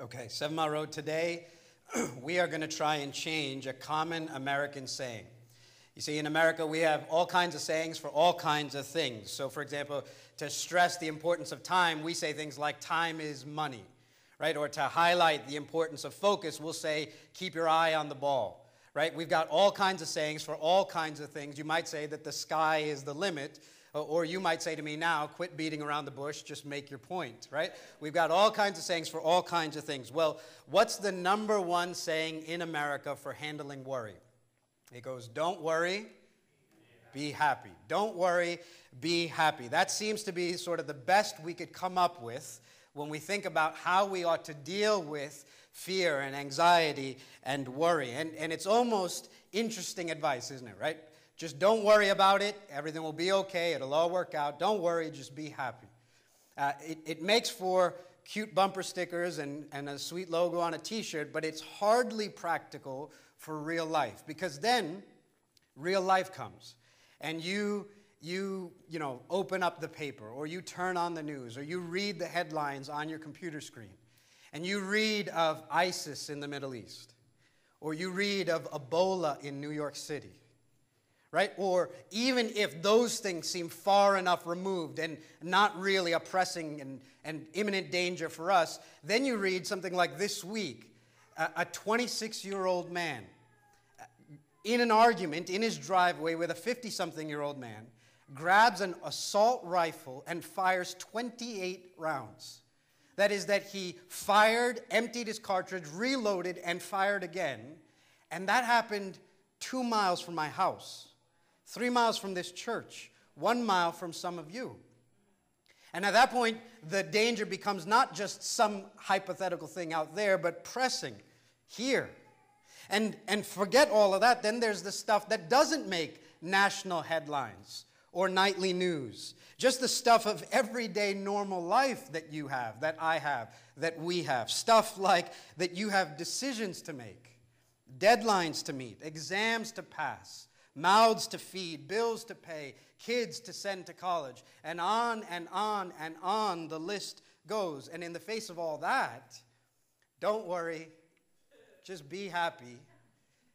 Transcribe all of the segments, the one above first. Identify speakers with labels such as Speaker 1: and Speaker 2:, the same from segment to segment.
Speaker 1: Okay, Seven Mile Road today, we are going to try and change a common American saying. You see, in America, we have all kinds of sayings for all kinds of things. So, for example, to stress the importance of time, we say things like time is money, right? Or to highlight the importance of focus, we'll say keep your eye on the ball, right? We've got all kinds of sayings for all kinds of things. You might say that the sky is the limit, or you might say to me now, quit beating around the bush, just make your point, right? We've got all kinds of sayings for all kinds of things. Well, what's the number one saying in America for handling worry? It goes, Don't worry, be happy. Don't worry, be happy. That seems to be sort of the best we could come up with when we think about how we ought to deal with fear and anxiety and worry. And, and it's almost interesting advice, isn't it, right? Just don't worry about it. Everything will be okay. It'll all work out. Don't worry. Just be happy. Uh, it, it makes for cute bumper stickers and, and a sweet logo on a t shirt, but it's hardly practical for real life because then real life comes and you you you know open up the paper or you turn on the news or you read the headlines on your computer screen and you read of ISIS in the Middle East or you read of Ebola in New York City right? Or even if those things seem far enough removed and not really a pressing and, and imminent danger for us, then you read something like this week a 26 year old man uh, in an argument in his driveway with a 50 something year old man grabs an assault rifle and fires 28 rounds. That is, that he fired, emptied his cartridge, reloaded, and fired again. And that happened two miles from my house three miles from this church, one mile from some of you. And at that point, the danger becomes not just some hypothetical thing out there, but pressing here. And, and forget all of that, then there's the stuff that doesn't make national headlines or nightly news. Just the stuff of everyday normal life that you have, that I have, that we have. Stuff like that you have decisions to make, deadlines to meet, exams to pass, mouths to feed, bills to pay, kids to send to college, and on and on and on the list goes. And in the face of all that, don't worry, just be happy.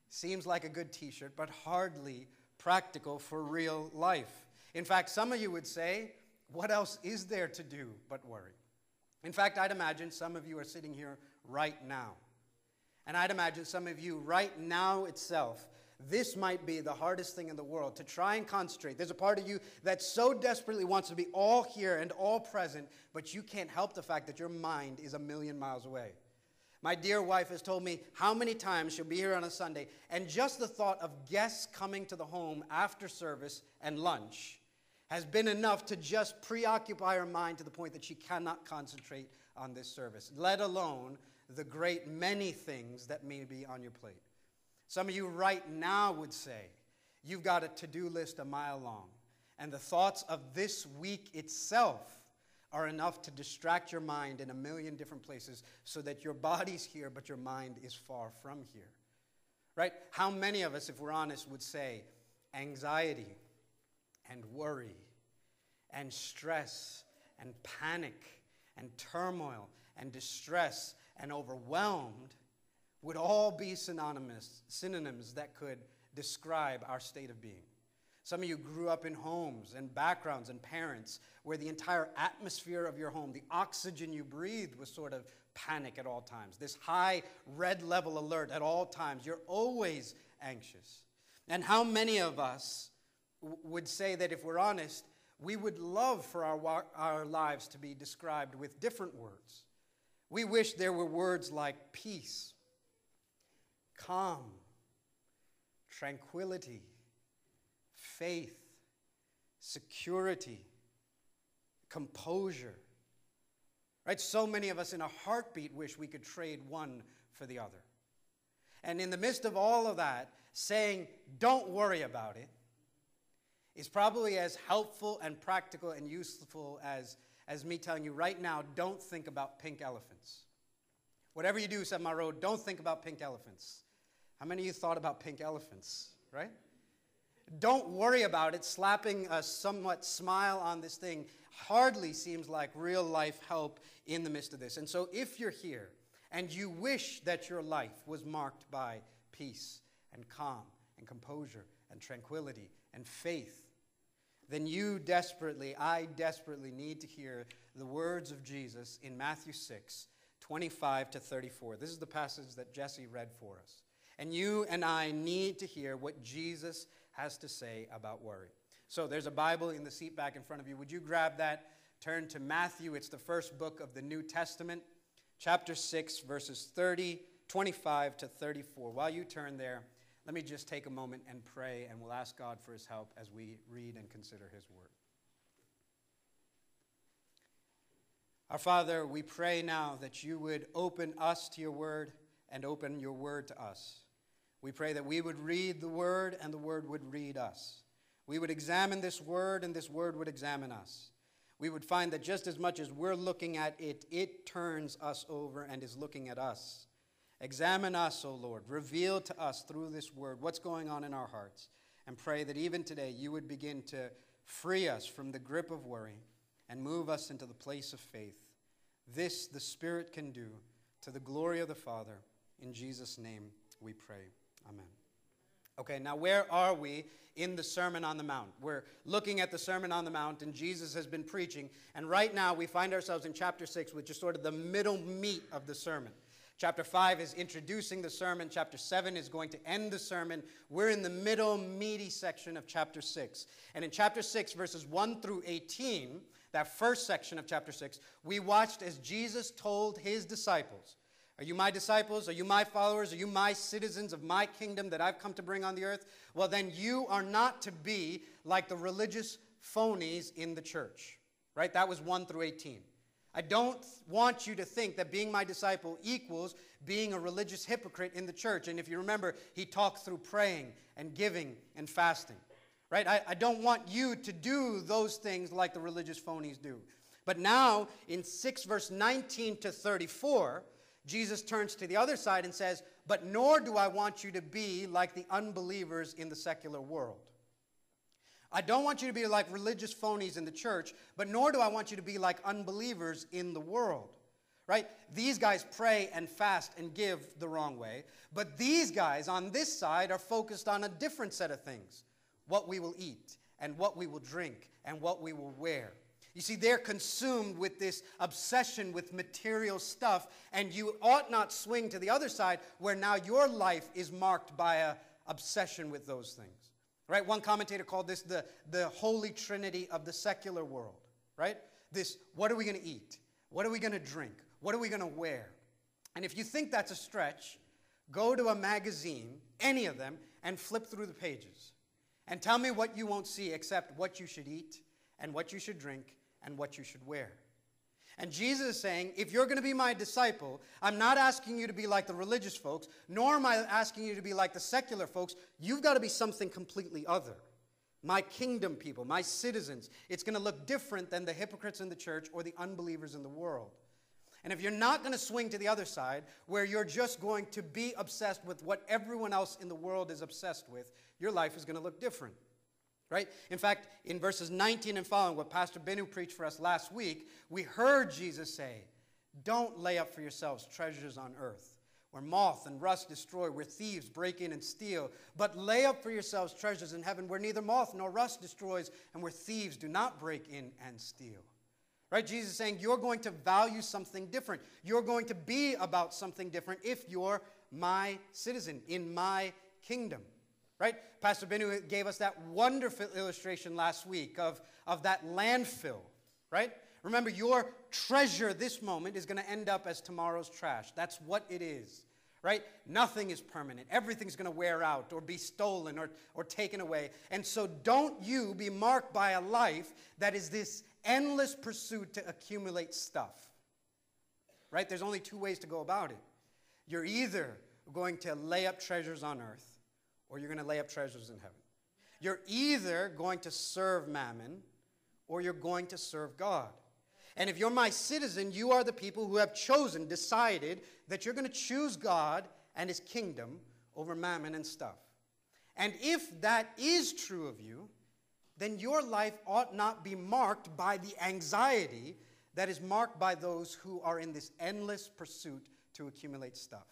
Speaker 1: Seems like a good t shirt, but hardly practical for real life. In fact, some of you would say, what else is there to do but worry? In fact, I'd imagine some of you are sitting here right now. And I'd imagine some of you right now itself this might be the hardest thing in the world to try and concentrate. There's a part of you that so desperately wants to be all here and all present, but you can't help the fact that your mind is a million miles away. My dear wife has told me how many times she'll be here on a Sunday, and just the thought of guests coming to the home after service and lunch has been enough to just preoccupy her mind to the point that she cannot concentrate on this service, let alone the great many things that may be on your plate. Some of you right now would say, you've got a to do list a mile long, and the thoughts of this week itself are enough to distract your mind in a million different places so that your body's here, but your mind is far from here. Right? How many of us, if we're honest, would say anxiety and worry and stress and panic and turmoil and distress and overwhelmed would all be synonymous, synonyms that could describe our state of being. Some of you grew up in homes and backgrounds and parents where the entire atmosphere of your home, the oxygen you breathed, was sort of panic at all times. This high red level alert at all times. You're always anxious. And how many of us would say that if we're honest, we would love for our, our lives to be described with different words? We wish there were words like peace calm, tranquility, faith, security, composure. Right? So many of us in a heartbeat wish we could trade one for the other. And in the midst of all of that, saying, don't worry about it, is probably as helpful and practical and useful as, as me telling you right now, don't think about pink elephants. Whatever you do, Mile Road, don't think about pink elephants. How many of you thought about pink elephants, right? Don't worry about it. Slapping a somewhat smile on this thing hardly seems like real life help in the midst of this. And so, if you're here and you wish that your life was marked by peace and calm and composure and tranquility and faith, then you desperately, I desperately need to hear the words of Jesus in Matthew 6, 25 to 34. This is the passage that Jesse read for us. And you and I need to hear what Jesus has to say about worry. So there's a Bible in the seat back in front of you. Would you grab that? Turn to Matthew. It's the first book of the New Testament, chapter 6, verses 30, 25 to 34. While you turn there, let me just take a moment and pray, and we'll ask God for his help as we read and consider his word. Our Father, we pray now that you would open us to your word and open your word to us. We pray that we would read the word and the word would read us. We would examine this word and this word would examine us. We would find that just as much as we're looking at it, it turns us over and is looking at us. Examine us, O Lord. Reveal to us through this word what's going on in our hearts. And pray that even today you would begin to free us from the grip of worry and move us into the place of faith. This the Spirit can do to the glory of the Father. In Jesus' name we pray. Amen. Okay, now where are we in the Sermon on the Mount? We're looking at the Sermon on the Mount, and Jesus has been preaching. And right now we find ourselves in chapter 6, which is sort of the middle meat of the sermon. Chapter 5 is introducing the sermon. Chapter 7 is going to end the sermon. We're in the middle, meaty section of chapter 6. And in chapter 6, verses 1 through 18, that first section of chapter 6, we watched as Jesus told his disciples, Are you my disciples? Are you my followers? Are you my citizens of my kingdom that I've come to bring on the earth? Well, then you are not to be like the religious phonies in the church. Right? That was 1 through 18. I don't want you to think that being my disciple equals being a religious hypocrite in the church. And if you remember, he talked through praying and giving and fasting. Right? I, I don't want you to do those things like the religious phonies do. But now, in 6 verse 19 to 34, Jesus turns to the other side and says, But nor do I want you to be like the unbelievers in the secular world. I don't want you to be like religious phonies in the church, but nor do I want you to be like unbelievers in the world. Right? These guys pray and fast and give the wrong way, but these guys on this side are focused on a different set of things what we will eat, and what we will drink, and what we will wear. You see, they're consumed with this obsession with material stuff, and you ought not swing to the other side where now your life is marked by a obsession with those things. Right? One commentator called this the, the holy trinity of the secular world. Right? This, what are we going to eat? What are we going to drink? What are we going to wear? And if you think that's a stretch, go to a magazine, any of them, and flip through the pages. And tell me what you won't see except what you should eat, and what you should drink, and what you should wear. And Jesus is saying, if you're going to be my disciple, I'm not asking you to be like the religious folks, nor am I asking you to be like the secular folks. You've got to be something completely other. My kingdom people, my citizens. It's going to look different than the hypocrites in the church or the unbelievers in the world. And if you're not going to swing to the other side, where you're just going to be obsessed with what everyone else in the world is obsessed with, your life is going to look different. Right? In fact, in verses 19 and following, what Pastor Benu preached for us last week, we heard Jesus say, Don't lay up for yourselves treasures on earth, where moth and rust destroy, where thieves break in and steal, but lay up for yourselves treasures in heaven, where neither moth nor rust destroys, and where thieves do not break in and steal. Right? Jesus is saying you're going to value something different. You're going to be about something different if you're my citizen in my kingdom. Right? Pastor Benu gave us that wonderful illustration last week of, of that landfill. Right? Remember, your treasure this moment is going to end up as tomorrow's trash. That's what it is. Right? Nothing is permanent. Everything's going to wear out or be stolen or, or taken away. And so don't you be marked by a life that is this endless pursuit to accumulate stuff. Right? There's only two ways to go about it. You're either going to lay up treasures on earth or you're going to lay up treasures in heaven. You're either going to serve mammon or you're going to serve God. And if you're my citizen, you are the people who have chosen, decided that you're going to choose God and his kingdom over mammon and stuff. And if that is true of you, then your life ought not be marked by the anxiety that is marked by those who are in this endless pursuit to accumulate stuff.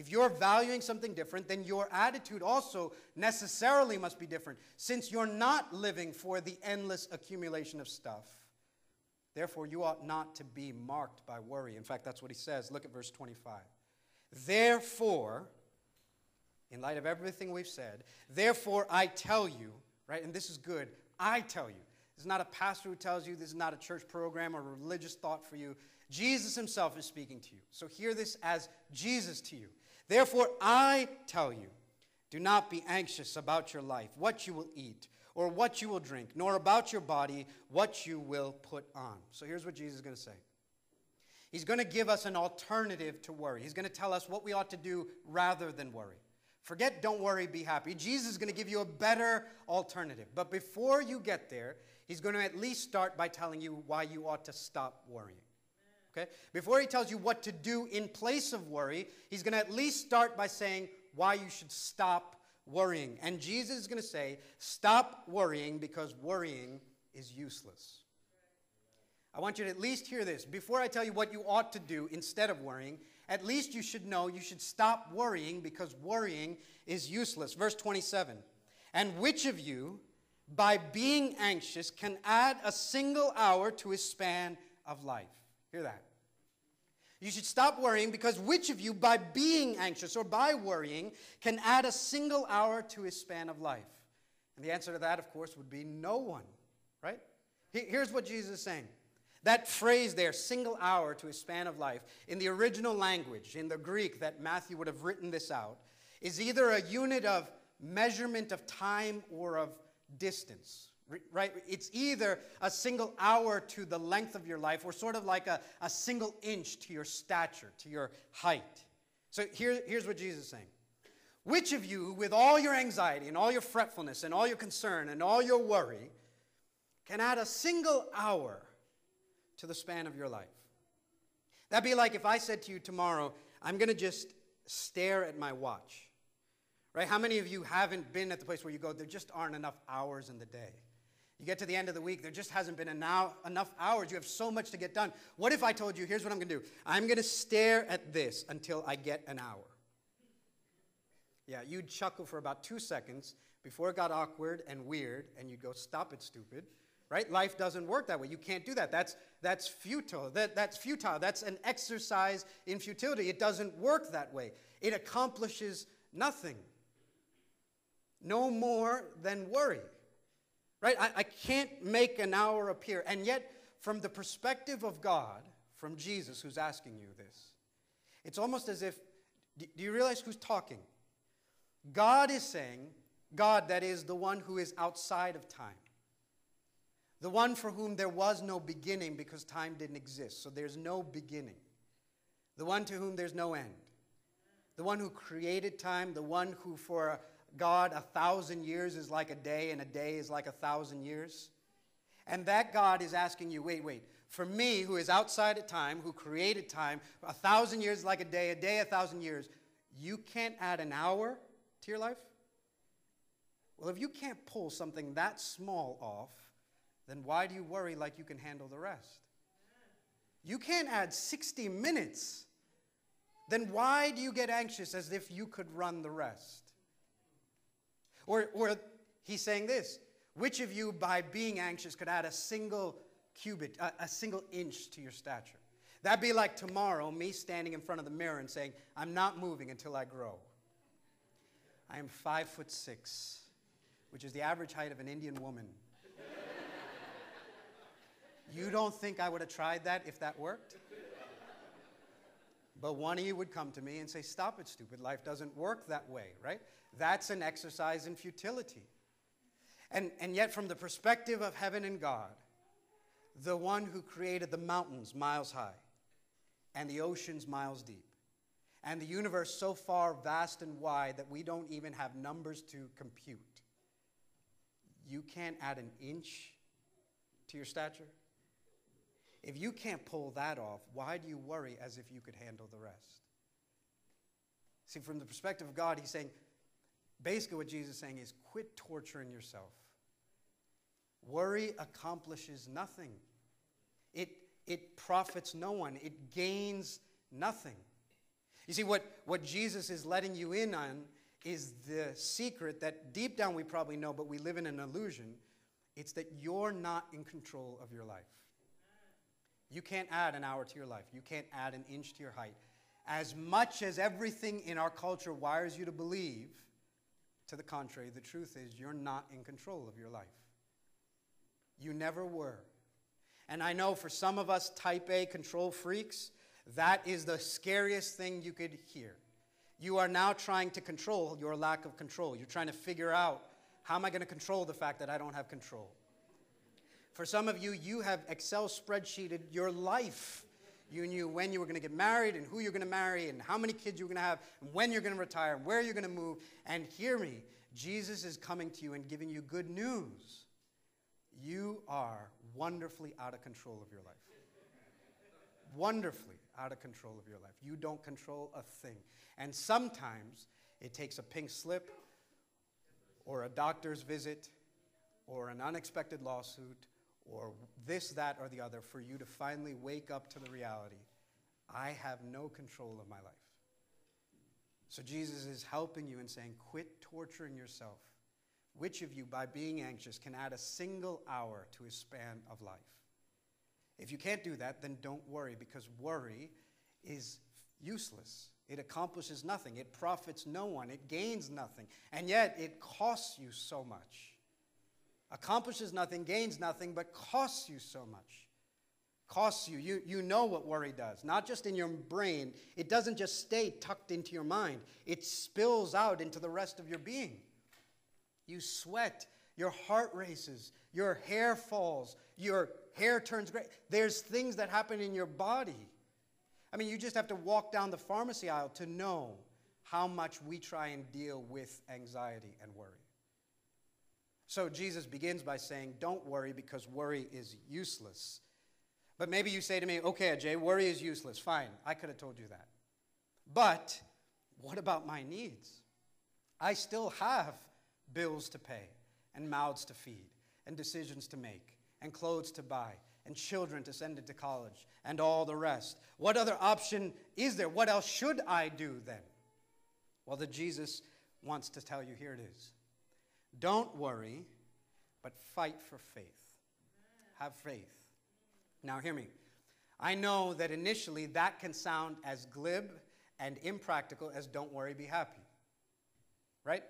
Speaker 1: If you're valuing something different, then your attitude also necessarily must be different, since you're not living for the endless accumulation of stuff. Therefore, you ought not to be marked by worry. In fact, that's what he says. Look at verse 25. Therefore, in light of everything we've said, therefore I tell you, right, and this is good, I tell you. This is not a pastor who tells you, this is not a church program or religious thought for you. Jesus himself is speaking to you. So hear this as Jesus to you. Therefore, I tell you, do not be anxious about your life, what you will eat, or what you will drink, nor about your body, what you will put on. So here's what Jesus is going to say He's going to give us an alternative to worry. He's going to tell us what we ought to do rather than worry. Forget, don't worry, be happy. Jesus is going to give you a better alternative. But before you get there, he's going to at least start by telling you why you ought to stop worrying. Okay? Before he tells you what to do in place of worry, he's going to at least start by saying why you should stop worrying. And Jesus is going to say, stop worrying because worrying is useless. I want you to at least hear this. Before I tell you what you ought to do instead of worrying, at least you should know you should stop worrying because worrying is useless. Verse 27 And which of you, by being anxious, can add a single hour to his span of life? Hear that. You should stop worrying because which of you, by being anxious or by worrying, can add a single hour to his span of life? And the answer to that, of course, would be no one, right? Here's what Jesus is saying. That phrase there, single hour to his span of life, in the original language, in the Greek that Matthew would have written this out, is either a unit of measurement of time or of distance right? It's either a single hour to the length of your life or sort of like a, a single inch to your stature, to your height. So here, here's what Jesus is saying. Which of you, with all your anxiety and all your fretfulness and all your concern and all your worry, can add a single hour to the span of your life? That'd be like if I said to you tomorrow, I'm going to just stare at my watch. Right? How many of you haven't been at the place where you go, there just aren't enough hours in the day? You get to the end of the week, there just hasn't been enough, hours. You have so much to get done. What if I told you, here's what I'm going to do? I'm going to stare at this until I get an hour. Yeah, you'd chuckle for about two seconds before it got awkward and weird, and you'd go, stop it, stupid. Right? Life doesn't work that way. You can't do that. That's, that's futile. That, that's futile. That's an exercise in futility. It doesn't work that way. It accomplishes nothing. No more than worry. Right? I, I can't make an hour appear. And yet, from the perspective of God, from Jesus who's asking you this, it's almost as if, do you realize who's talking? God is saying, God, that is the one who is outside of time. The one for whom there was no beginning because time didn't exist. So there's no beginning. The one to whom there's no end. The one who created time. The one who, for God, a thousand years is like a day, and a day is like a thousand years. And that God is asking you, wait, wait, for me, who is outside of time, who created time, a thousand years like a day, a day, a thousand years, you can't add an hour to your life? Well, if you can't pull something that small off, then why do you worry like you can handle the rest? You can't add 60 minutes. Then why do you get anxious as if you could run the rest? Or, or he's saying this which of you, by being anxious, could add a single cubit, a, a single inch to your stature? That'd be like tomorrow, me standing in front of the mirror and saying, I'm not moving until I grow. I am five foot six, which is the average height of an Indian woman. you don't think I would have tried that if that worked? But one of you would come to me and say, Stop it, stupid. Life doesn't work that way, right? That's an exercise in futility. And, and yet, from the perspective of heaven and God, the one who created the mountains miles high and the oceans miles deep, and the universe so far vast and wide that we don't even have numbers to compute, you can't add an inch to your stature? If you can't pull that off, why do you worry as if you could handle the rest? See, from the perspective of God, He's saying, basically, what Jesus is saying is quit torturing yourself. Worry accomplishes nothing, it, it profits no one, it gains nothing. You see, what, what Jesus is letting you in on is the secret that deep down we probably know, but we live in an illusion. It's that you're not in control of your life. You can't add an hour to your life, you can't add an inch to your height. As much as everything in our culture wires you to believe, to the contrary, the truth is you're not in control of your life. You never were. And I know for some of us type A control freaks, that is the scariest thing you could hear. You are now trying to control your lack of control. You're trying to figure out how am I going to control the fact that I don't have control? For some of you, you have Excel spreadsheeted your life. You knew when you were going to get married and who you're going to marry and how many kids you're going to have and when you're going to retire and where you're going to move. And hear me, Jesus is coming to you and giving you good news. You are wonderfully out of control of your life. wonderfully out of control of your life. You don't control a thing. And sometimes it takes a pink slip or a doctor's visit or an unexpected lawsuit or this, that, or the other for you to finally wake up to the reality I have no control of my life. So Jesus is helping you and saying, quit torturing yourself. Which of you, by being anxious, can add a single hour to his span of life? If you can't do that, then don't worry because worry is useless. It accomplishes nothing, it profits no one, it gains nothing, and yet it costs you so much accomplishes nothing, gains nothing, but costs you so much. Costs you. You, you know what worry does, not just in your brain. It doesn't just stay tucked into your mind, it spills out into the rest of your being. You sweat, your heart races, your hair falls, your hair turns gray. There's things that happen in your body. I mean, you just have to walk down the pharmacy aisle to know how much we try and deal with anxiety and worry. So Jesus begins by saying, Don't worry because worry is useless. But maybe you say to me, Okay, Jay, worry is useless. Fine, I could have told you that. But what about my needs? I still have bills to pay, and mouths to feed, and decisions to make, and clothes to buy, and children to send into college, and all the rest. What other option is there? What else should I do then? Well, the Jesus wants to tell you here it is. Don't worry, but fight for faith. Have faith. Now, hear me. I know that initially that can sound as glib and impractical as don't worry, be happy. Right?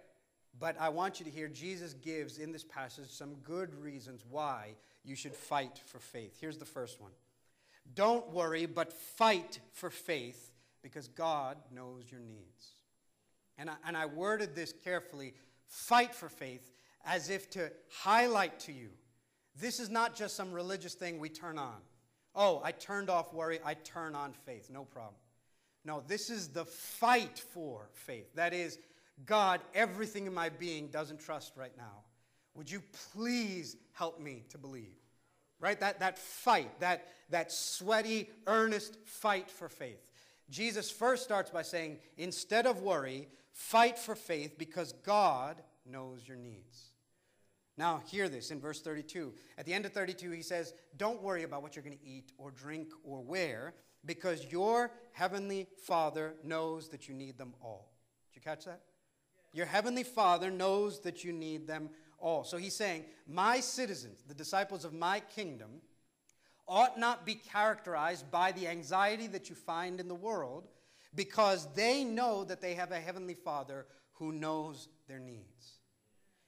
Speaker 1: But I want you to hear Jesus gives in this passage some good reasons why you should fight for faith. Here's the first one Don't worry, but fight for faith because God knows your needs. And I, and I worded this carefully fight for faith as if to highlight to you this is not just some religious thing we turn on. Oh, I turned off worry, I turn on faith, no problem. No, this is the fight for faith. That is, God, everything in my being doesn't trust right now. Would you please help me to believe? Right? That, that fight, that, that sweaty, earnest fight for faith. Jesus first starts by saying, instead of worry, Fight for faith because God knows your needs. Now, hear this in verse 32. At the end of 32, he says, Don't worry about what you're going to eat or drink or wear, because your heavenly Father knows that you need them all. Did you catch that? Your heavenly Father knows that you need them all. So he's saying, My citizens, the disciples of my kingdom, ought not be characterized by the anxiety that you find in the world because they know that they have a heavenly Father who knows their needs.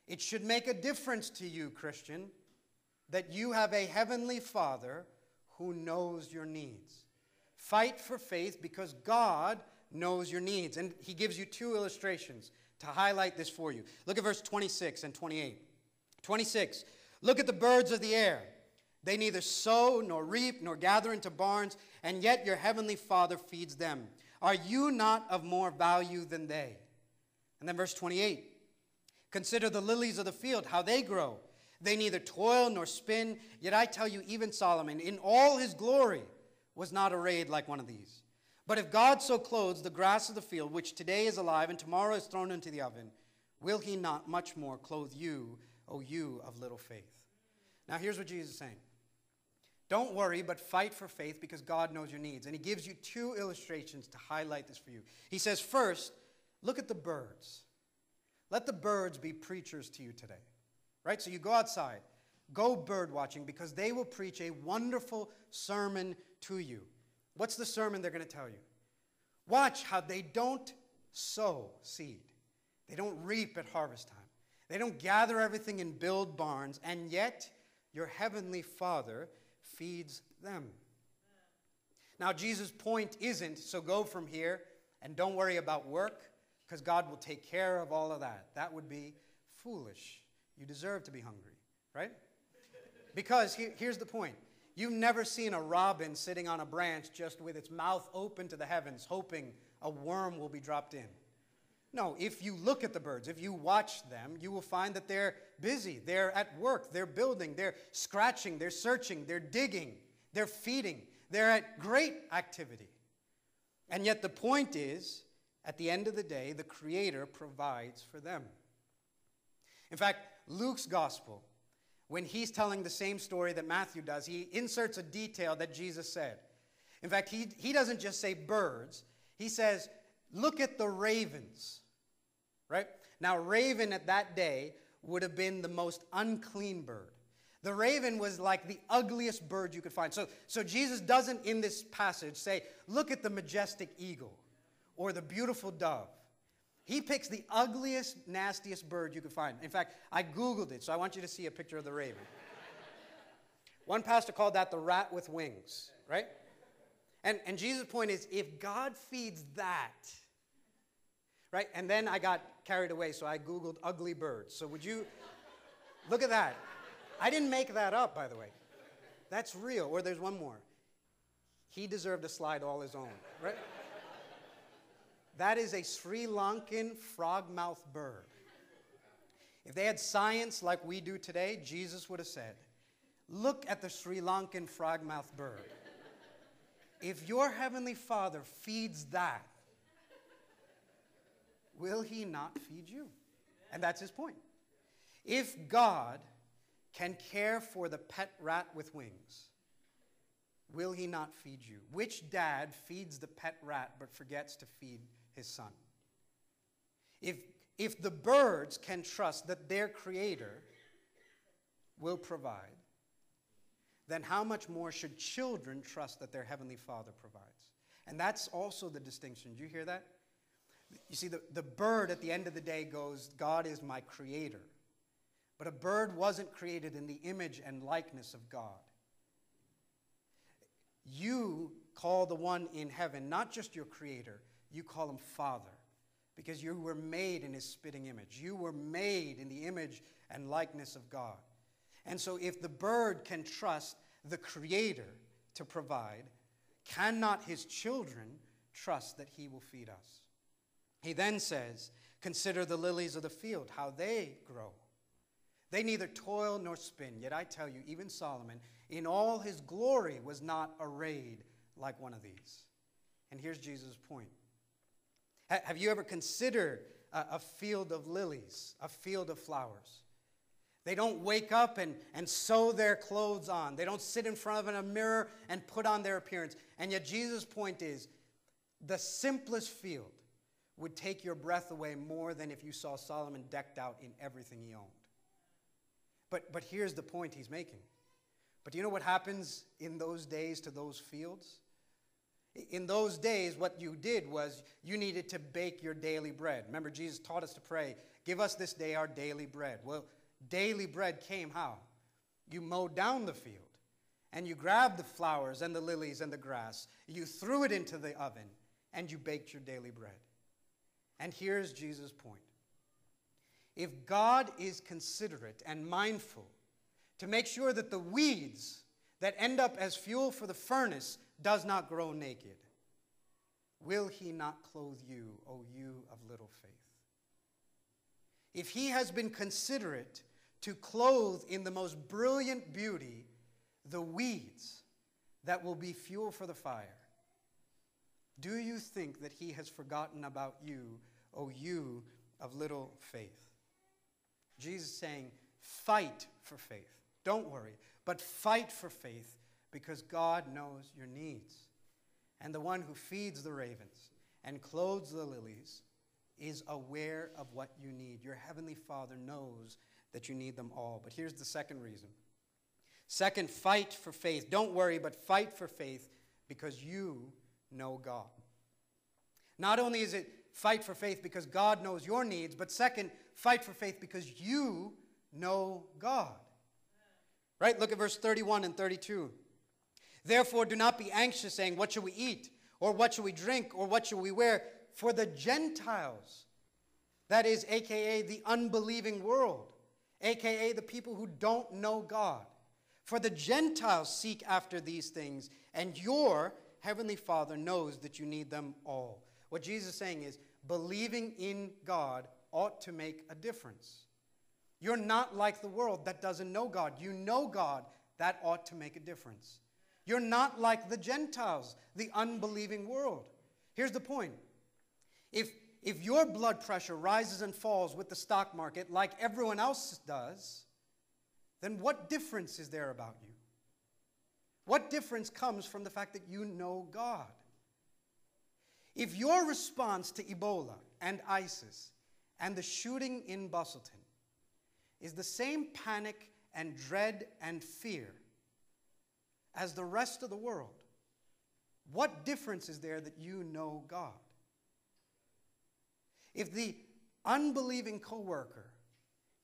Speaker 1: It should make a difference to you, Christian, that you have a heavenly Father who knows your needs. Fight for faith because God knows your needs. And he gives you two illustrations to highlight this for you. Look at verse 26 and 28. 26. Look at the birds of the air. They neither sow nor reap nor gather into barns, and yet your heavenly Father feeds them. Are you not of more value than they? And then verse 28 Consider the lilies of the field, how they grow. They neither toil nor spin, yet I tell you, even Solomon, in all his glory, was not arrayed like one of these. But if God so clothes the grass of the field, which today is alive and tomorrow is thrown into the oven, will he not much more clothe you, O you of little faith? Now, here's what Jesus is saying Don't worry, but fight for faith because God knows your needs. And he gives you two illustrations to highlight this for you. He says, first, look at the birds. Let the birds be preachers to you today. Right? So you go outside, go bird watching because they will preach a wonderful sermon to you. What's the sermon they're going to tell you? Watch how they don't sow seed, they don't reap at harvest time, they don't gather everything and build barns, and yet your heavenly Father feeds them. Now, Jesus' point isn't so go from here and don't worry about work because God will take care of all of that. That would be foolish. You deserve to be hungry, right? Because he, here's the point you've never seen a robin sitting on a branch just with its mouth open to the heavens, hoping a worm will be dropped in. No, if you look at the birds, if you watch them, you will find that they're busy. They're at work, they're building, they're scratching, they're searching, they're digging, they're feeding, they're at great activity. And yet, the point is, at the end of the day, the Creator provides for them. In fact, Luke's gospel, when he's telling the same story that Matthew does, he inserts a detail that Jesus said. In fact, he, he doesn't just say birds, he says, Look at the ravens right? Now, raven at that day would have been the most unclean bird. The raven was like the ugliest bird you could find. So, so Jesus doesn't in this passage say, look at the majestic eagle or the beautiful dove. He picks the ugliest, nastiest bird you could find. In fact, I Googled it, so I want you to see a picture of the raven. One pastor called that the rat with wings, right? And, and Jesus' point is if God feeds that, right? And then I got carried away, so I Googled ugly birds. So would you look at that? I didn't make that up, by the way. That's real. Or there's one more. He deserved a slide all his own, right? That is a Sri Lankan frogmouth bird. If they had science like we do today, Jesus would have said, Look at the Sri Lankan frogmouth bird. If your heavenly Father feeds that, will he not feed you? And that's his point. If God can care for the pet rat with wings, will he not feed you? Which dad feeds the pet rat but forgets to feed his son? If, if the birds can trust that their creator will provide, then how much more should children trust that their heavenly father provides? And that's also the distinction. Do you hear that? You see, the, the bird at the end of the day goes, God is my creator. But a bird wasn't created in the image and likeness of God. You call the one in heaven not just your creator, you call him Father because you were made in his spitting image. You were made in the image and likeness of God. And so, if the bird can trust the creator to provide, cannot his children trust that he will feed us? He then says, Consider the lilies of the field, how they grow. They neither toil nor spin. Yet I tell you, even Solomon, in all his glory, was not arrayed like one of these. And here's Jesus' point Have you ever considered a, field of lilies, a field of flowers? They don't wake up and, and sew their clothes on. They don't sit in front of a mirror and put on their appearance. And yet, Jesus' point is the simplest field would take your breath away more than if you saw Solomon decked out in everything he owned. But, but here's the point he's making. But do you know what happens in those days to those fields? In those days, what you did was you needed to bake your daily bread. Remember, Jesus taught us to pray, Give us this day our daily bread. Well, daily bread came how? You mowed down the field and you grabbed the flowers and the lilies and the grass, you threw it into the oven, and you baked your daily bread. And here's Jesus' point if God is considerate and mindful to make sure that the weeds that end up as fuel for the furnace does not grow naked, will he not clothe you, O you of little faith? If he has been considerate to clothe in the most brilliant beauty the weeds that will be fuel for the fire, do you think that he has forgotten about you O you of little faith. Jesus saying, fight for faith. Don't worry, but fight for faith because God knows your needs. And the one who feeds the ravens and clothes the lilies is aware of what you need. Your heavenly Father knows that you need them all. But here's the second reason. Second, fight for faith. Don't worry, but fight for faith because you know God. Not only is it fight for faith because God knows your needs, but second, fight for faith because you know God. Right? Look at verse 31 and 32. Therefore, do not be anxious, saying, What shall we eat? Or what shall we drink? Or what shall we wear? For the Gentiles, that is, AKA the unbelieving world, AKA the people who don't know God. For the Gentiles seek after these things, and your heavenly Father knows that you need them all. What Jesus is saying is, believing in God ought to make a difference. You're not like the world that doesn't know God. You know God. That ought to make a difference. You're not like the Gentiles, the unbelieving world. Here's the point if, if your blood pressure rises and falls with the stock market like everyone else does, then what difference is there about you? What difference comes from the fact that you know God? If your response to Ebola and ISIS and the shooting in Busselton is the same panic and dread and fear as the rest of the world, what difference is there that you know God? If the unbelieving coworker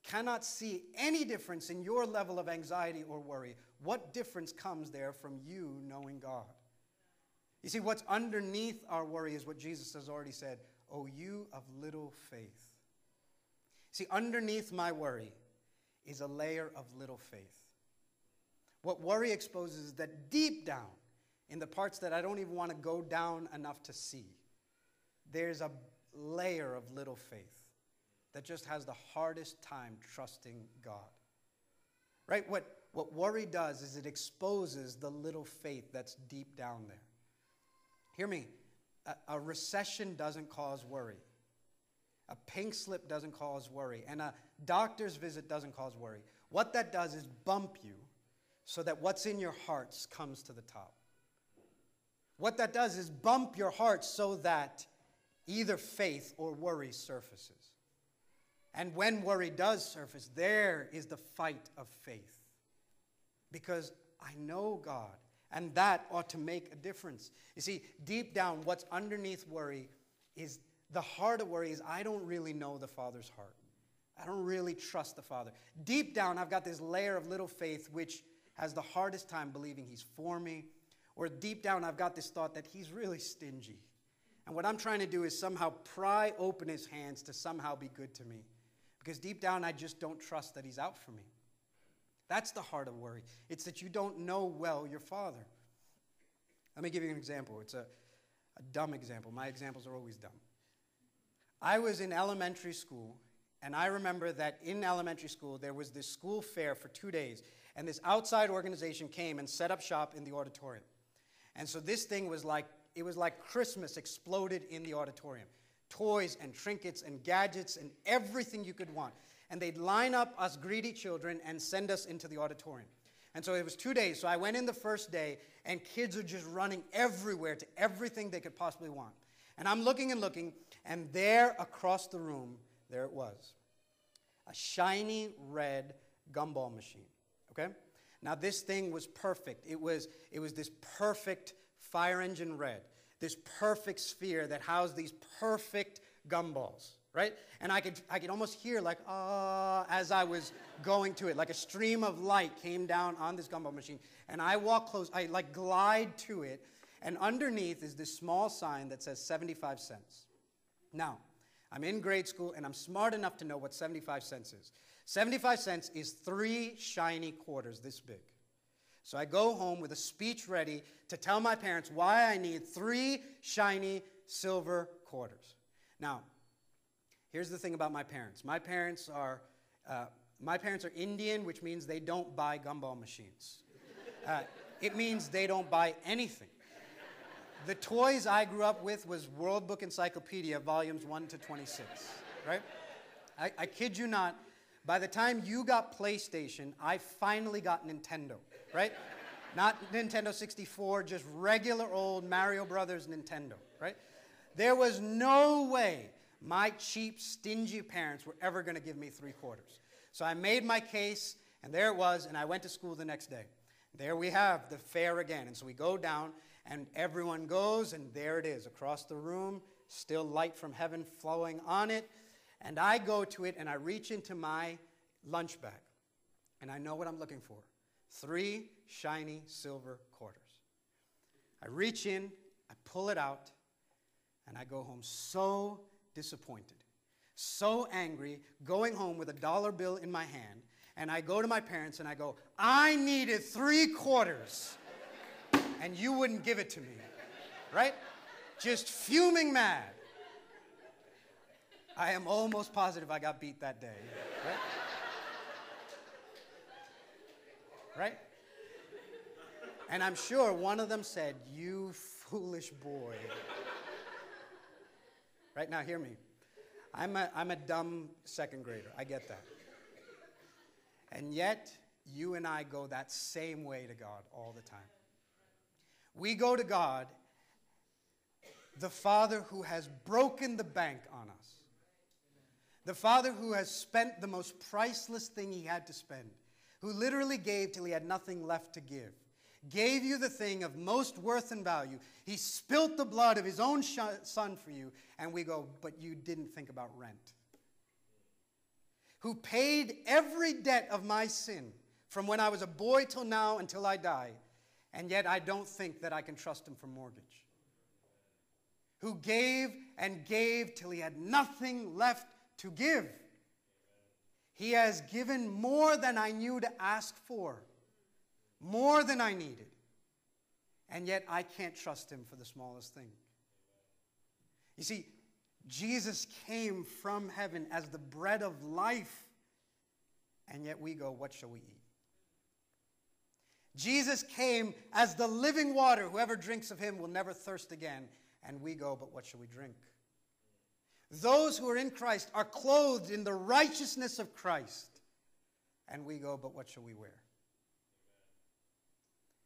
Speaker 1: cannot see any difference in your level of anxiety or worry, what difference comes there from you knowing God? You see, what's underneath our worry is what Jesus has already said Oh, you of little faith. See, underneath my worry is a layer of little faith. What worry exposes is that deep down, in the parts that I don't even want to go down enough to see, there's a layer of little faith that just has the hardest time trusting God. Right? What, what worry does is it exposes the little faith that's deep down there. Hear me. A, a recession doesn't cause worry. A pink slip doesn't cause worry. And a doctor's visit doesn't cause worry. What that does is bump you so that what's in your hearts comes to the top. What that does is bump your heart so that either faith or worry surfaces. And when worry does surface, there is the fight of faith. Because I know God, and that ought to make a difference. You see, deep down, what's underneath worry is the heart of worry is I don't really know the Father's heart. I don't really trust the Father. Deep down, I've got this layer of little faith which has the hardest time believing He's for me. Or deep down, I've got this thought that He's really stingy. And what I'm trying to do is somehow pry open His hands to somehow be good to me. Because deep down, I just don't trust that He's out for me. That's the heart of worry. It's that you don't know well your Father. Let me give you an example. It's a, a dumb example. My examples are always dumb. I was in elementary school, and I remember that in elementary school, there was this school fair for two days and this outside organization came and set up shop in the auditorium. And so this thing was like, it was like Christmas exploded in the auditorium. Toys and trinkets and gadgets and everything you could want. And they'd line up us greedy children and send us into the auditorium. And so it was two days. So I went in the first day, and kids are just running everywhere to everything they could possibly want. And I'm looking and looking, and there across the room, there it was a shiny red gumball machine. Okay? Now, this thing was perfect. It was, it was this perfect fire engine red, this perfect sphere that housed these perfect gumballs, right? And I could, I could almost hear, like, ah, uh, as I was going to it, like a stream of light came down on this gumball machine. And I walk close, I like glide to it, and underneath is this small sign that says 75 cents. Now, I'm in grade school and I'm smart enough to know what 75 cents is. 75 cents is three shiny quarters this big. So I go home with a speech ready to tell my parents why I need three shiny silver quarters. Now, here's the thing about my parents. My parents are, uh, my parents are Indian, which means they don't buy gumball machines. Uh, it means they don't buy anything. The toys I grew up with was World Book Encyclopedia, volumes 1 to 26, right? I, I kid you not, by the time you got PlayStation, I finally got Nintendo, right? Not Nintendo 64, just regular old Mario Brothers Nintendo, right? There was no way my cheap, stingy parents were ever going to give me three quarters. So I made my case, and there it was, and I went to school the next day. There we have the fair again. And so we go down, and everyone goes, and there it is across the room, still light from heaven flowing on it. And I go to it, and I reach into my lunch bag, and I know what I'm looking for three shiny silver quarters. I reach in, I pull it out, and I go home so disappointed, so angry, going home with a dollar bill in my hand. And I go to my parents and I go, I needed three quarters, and you wouldn't give it to me. Right? Just fuming mad. I am almost positive I got beat that day. Right? right? And I'm sure one of them said, You foolish boy. Right now, hear me. I'm a, I'm a dumb second grader. I get that. And yet, you and I go that same way to God all the time. We go to God, the Father who has broken the bank on us, the Father who has spent the most priceless thing he had to spend, who literally gave till he had nothing left to give gave you the thing of most worth and value. He spilt the blood of his own son for you, and we go, but you didn't think about rent. Who paid every debt of my sin from when I was a boy till now until I die, and yet I don't think that I can trust him for mortgage. Who gave and gave till he had nothing left to give. He has given more than I knew to ask for more than I needed. And yet I can't trust him for the smallest thing. You see, Jesus came from heaven as the bread of life, and yet we go, What shall we eat? Jesus came as the living water. Whoever drinks of him will never thirst again. And we go, But what shall we drink? Those who are in Christ are clothed in the righteousness of Christ. And we go, But what shall we wear?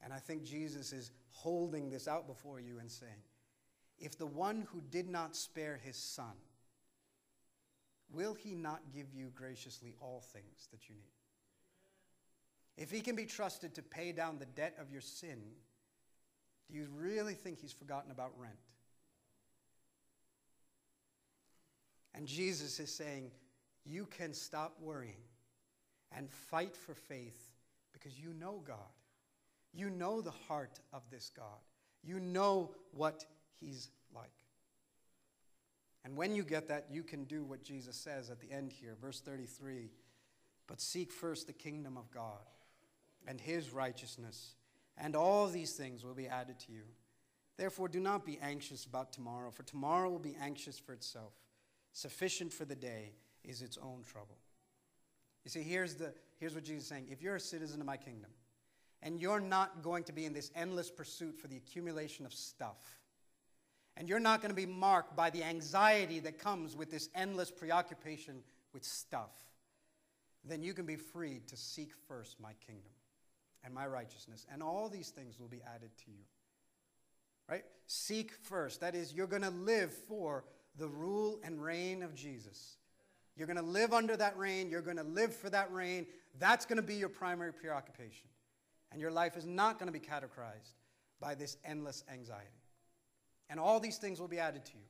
Speaker 1: And I think Jesus is holding this out before you and saying, if the one who did not spare his son, will he not give you graciously all things that you need? If he can be trusted to pay down the debt of your sin, do you really think he's forgotten about rent? And Jesus is saying, you can stop worrying and fight for faith because you know God. You know the heart of this God. You know what He's like. And when you get that, you can do what Jesus says at the end here, verse 33 But seek first the kingdom of God and His righteousness, and all these things will be added to you. Therefore, do not be anxious about tomorrow, for tomorrow will be anxious for itself. Sufficient for the day is its own trouble. You see, here's, the, here's what Jesus is saying if you're a citizen of my kingdom, and you're not going to be in this endless pursuit for the accumulation of stuff. And you're not going to be marked by the anxiety that comes with this endless preoccupation with stuff. Then you can be freed to seek first my kingdom and my righteousness, and all these things will be added to you. Right? Seek first. That is, you're going to live for the rule and reign of Jesus. You're going to live under that reign. You're going to live for that reign. That's going to be your primary preoccupation. And your life is not going to be categorized by this endless anxiety. And all these things will be added to you.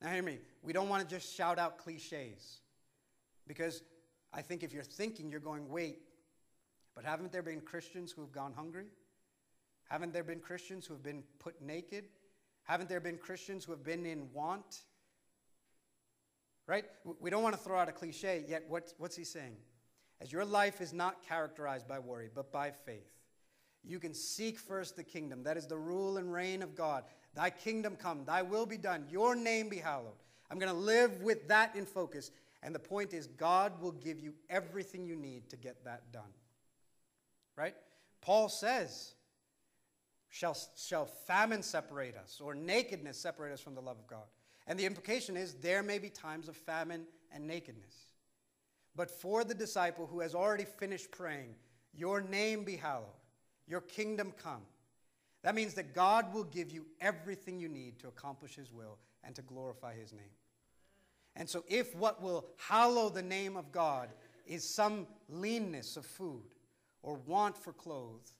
Speaker 1: Now, hear me. We don't want to just shout out cliches. Because I think if you're thinking, you're going, wait, but haven't there been Christians who have gone hungry? Haven't there been Christians who have been put naked? Haven't there been Christians who have been in want? Right? We don't want to throw out a cliche, yet what, what's he saying? As your life is not characterized by worry, but by faith, you can seek first the kingdom. That is the rule and reign of God. Thy kingdom come, thy will be done, your name be hallowed. I'm going to live with that in focus. And the point is, God will give you everything you need to get that done. Right? Paul says, shall, shall famine separate us or nakedness separate us from the love of God? And the implication is there may be times of famine and nakedness. But for the disciple who has already finished praying, Your name be hallowed, Your kingdom come. That means that God will give you everything you need to accomplish His will and to glorify His name. And so, if what will hallow the name of God is some leanness of food or want for clothes,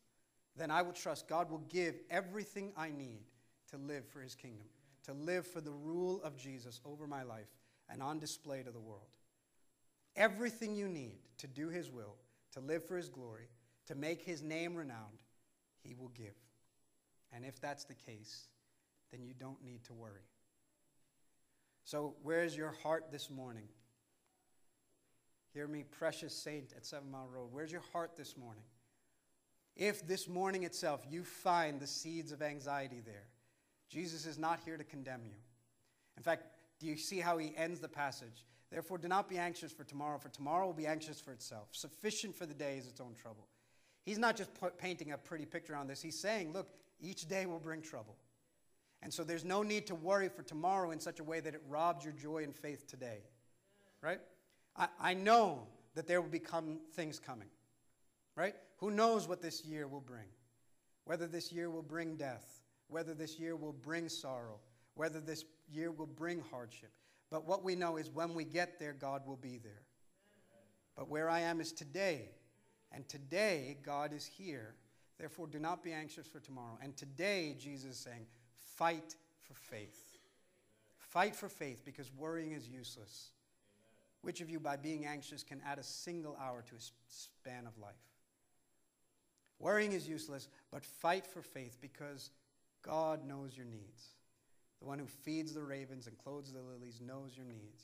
Speaker 1: then I will trust God will give everything I need to live for His kingdom, to live for the rule of Jesus over my life and on display to the world. Everything you need to do His will, to live for His glory, to make His name renowned, He will give. And if that's the case, then you don't need to worry. So, where's your heart this morning? Hear me, precious saint at Seven Mile Road. Where's your heart this morning? If this morning itself you find the seeds of anxiety there, Jesus is not here to condemn you. In fact, do you see how he ends the passage? Therefore, do not be anxious for tomorrow, for tomorrow will be anxious for itself. Sufficient for the day is its own trouble. He's not just painting a pretty picture on this, he's saying, look, each day will bring trouble. And so there's no need to worry for tomorrow in such a way that it robs your joy and faith today. Right? I, I know that there will become things coming. Right? Who knows what this year will bring? Whether this year will bring death, whether this year will bring sorrow, whether this year will bring hardship. But what we know is when we get there, God will be there. But where I am is today. And today, God is here. Therefore, do not be anxious for tomorrow. And today, Jesus is saying, fight for faith. Fight for faith because worrying is useless. Which of you, by being anxious, can add a single hour to a span of life? Worrying is useless, but fight for faith because God knows your needs. The one who feeds the ravens and clothes the lilies knows your needs.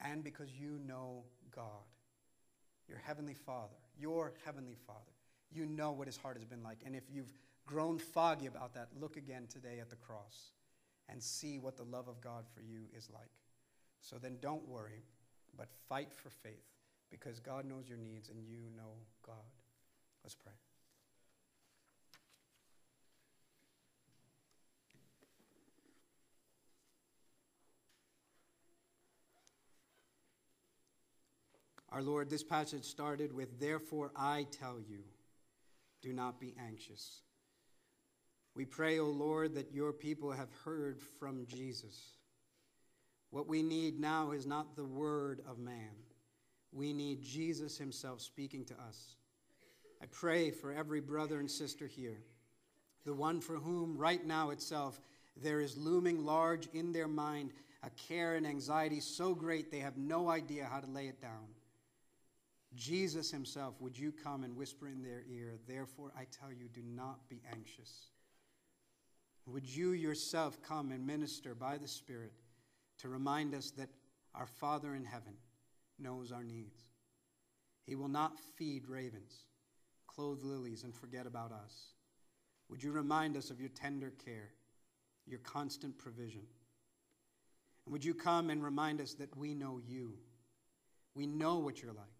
Speaker 1: And because you know God, your heavenly Father, your heavenly Father, you know what his heart has been like. And if you've grown foggy about that, look again today at the cross and see what the love of God for you is like. So then don't worry, but fight for faith because God knows your needs and you know God. Let's pray. Our Lord, this passage started with, Therefore I tell you, do not be anxious. We pray, O Lord, that your people have heard from Jesus. What we need now is not the word of man. We need Jesus himself speaking to us. I pray for every brother and sister here, the one for whom right now itself there is looming large in their mind a care and anxiety so great they have no idea how to lay it down. Jesus himself, would you come and whisper in their ear, Therefore I tell you, do not be anxious. Would you yourself come and minister by the Spirit to remind us that our Father in heaven knows our needs? He will not feed ravens, clothe lilies, and forget about us. Would you remind us of your tender care, your constant provision? And would you come and remind us that we know you? We know what you're like.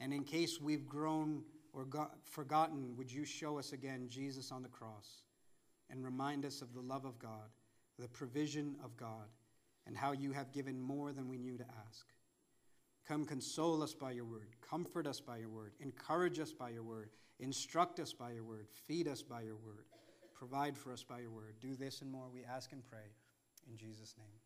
Speaker 1: And in case we've grown or got, forgotten, would you show us again Jesus on the cross and remind us of the love of God, the provision of God, and how you have given more than we knew to ask? Come console us by your word, comfort us by your word, encourage us by your word, instruct us by your word, feed us by your word, provide for us by your word. Do this and more, we ask and pray. In Jesus' name.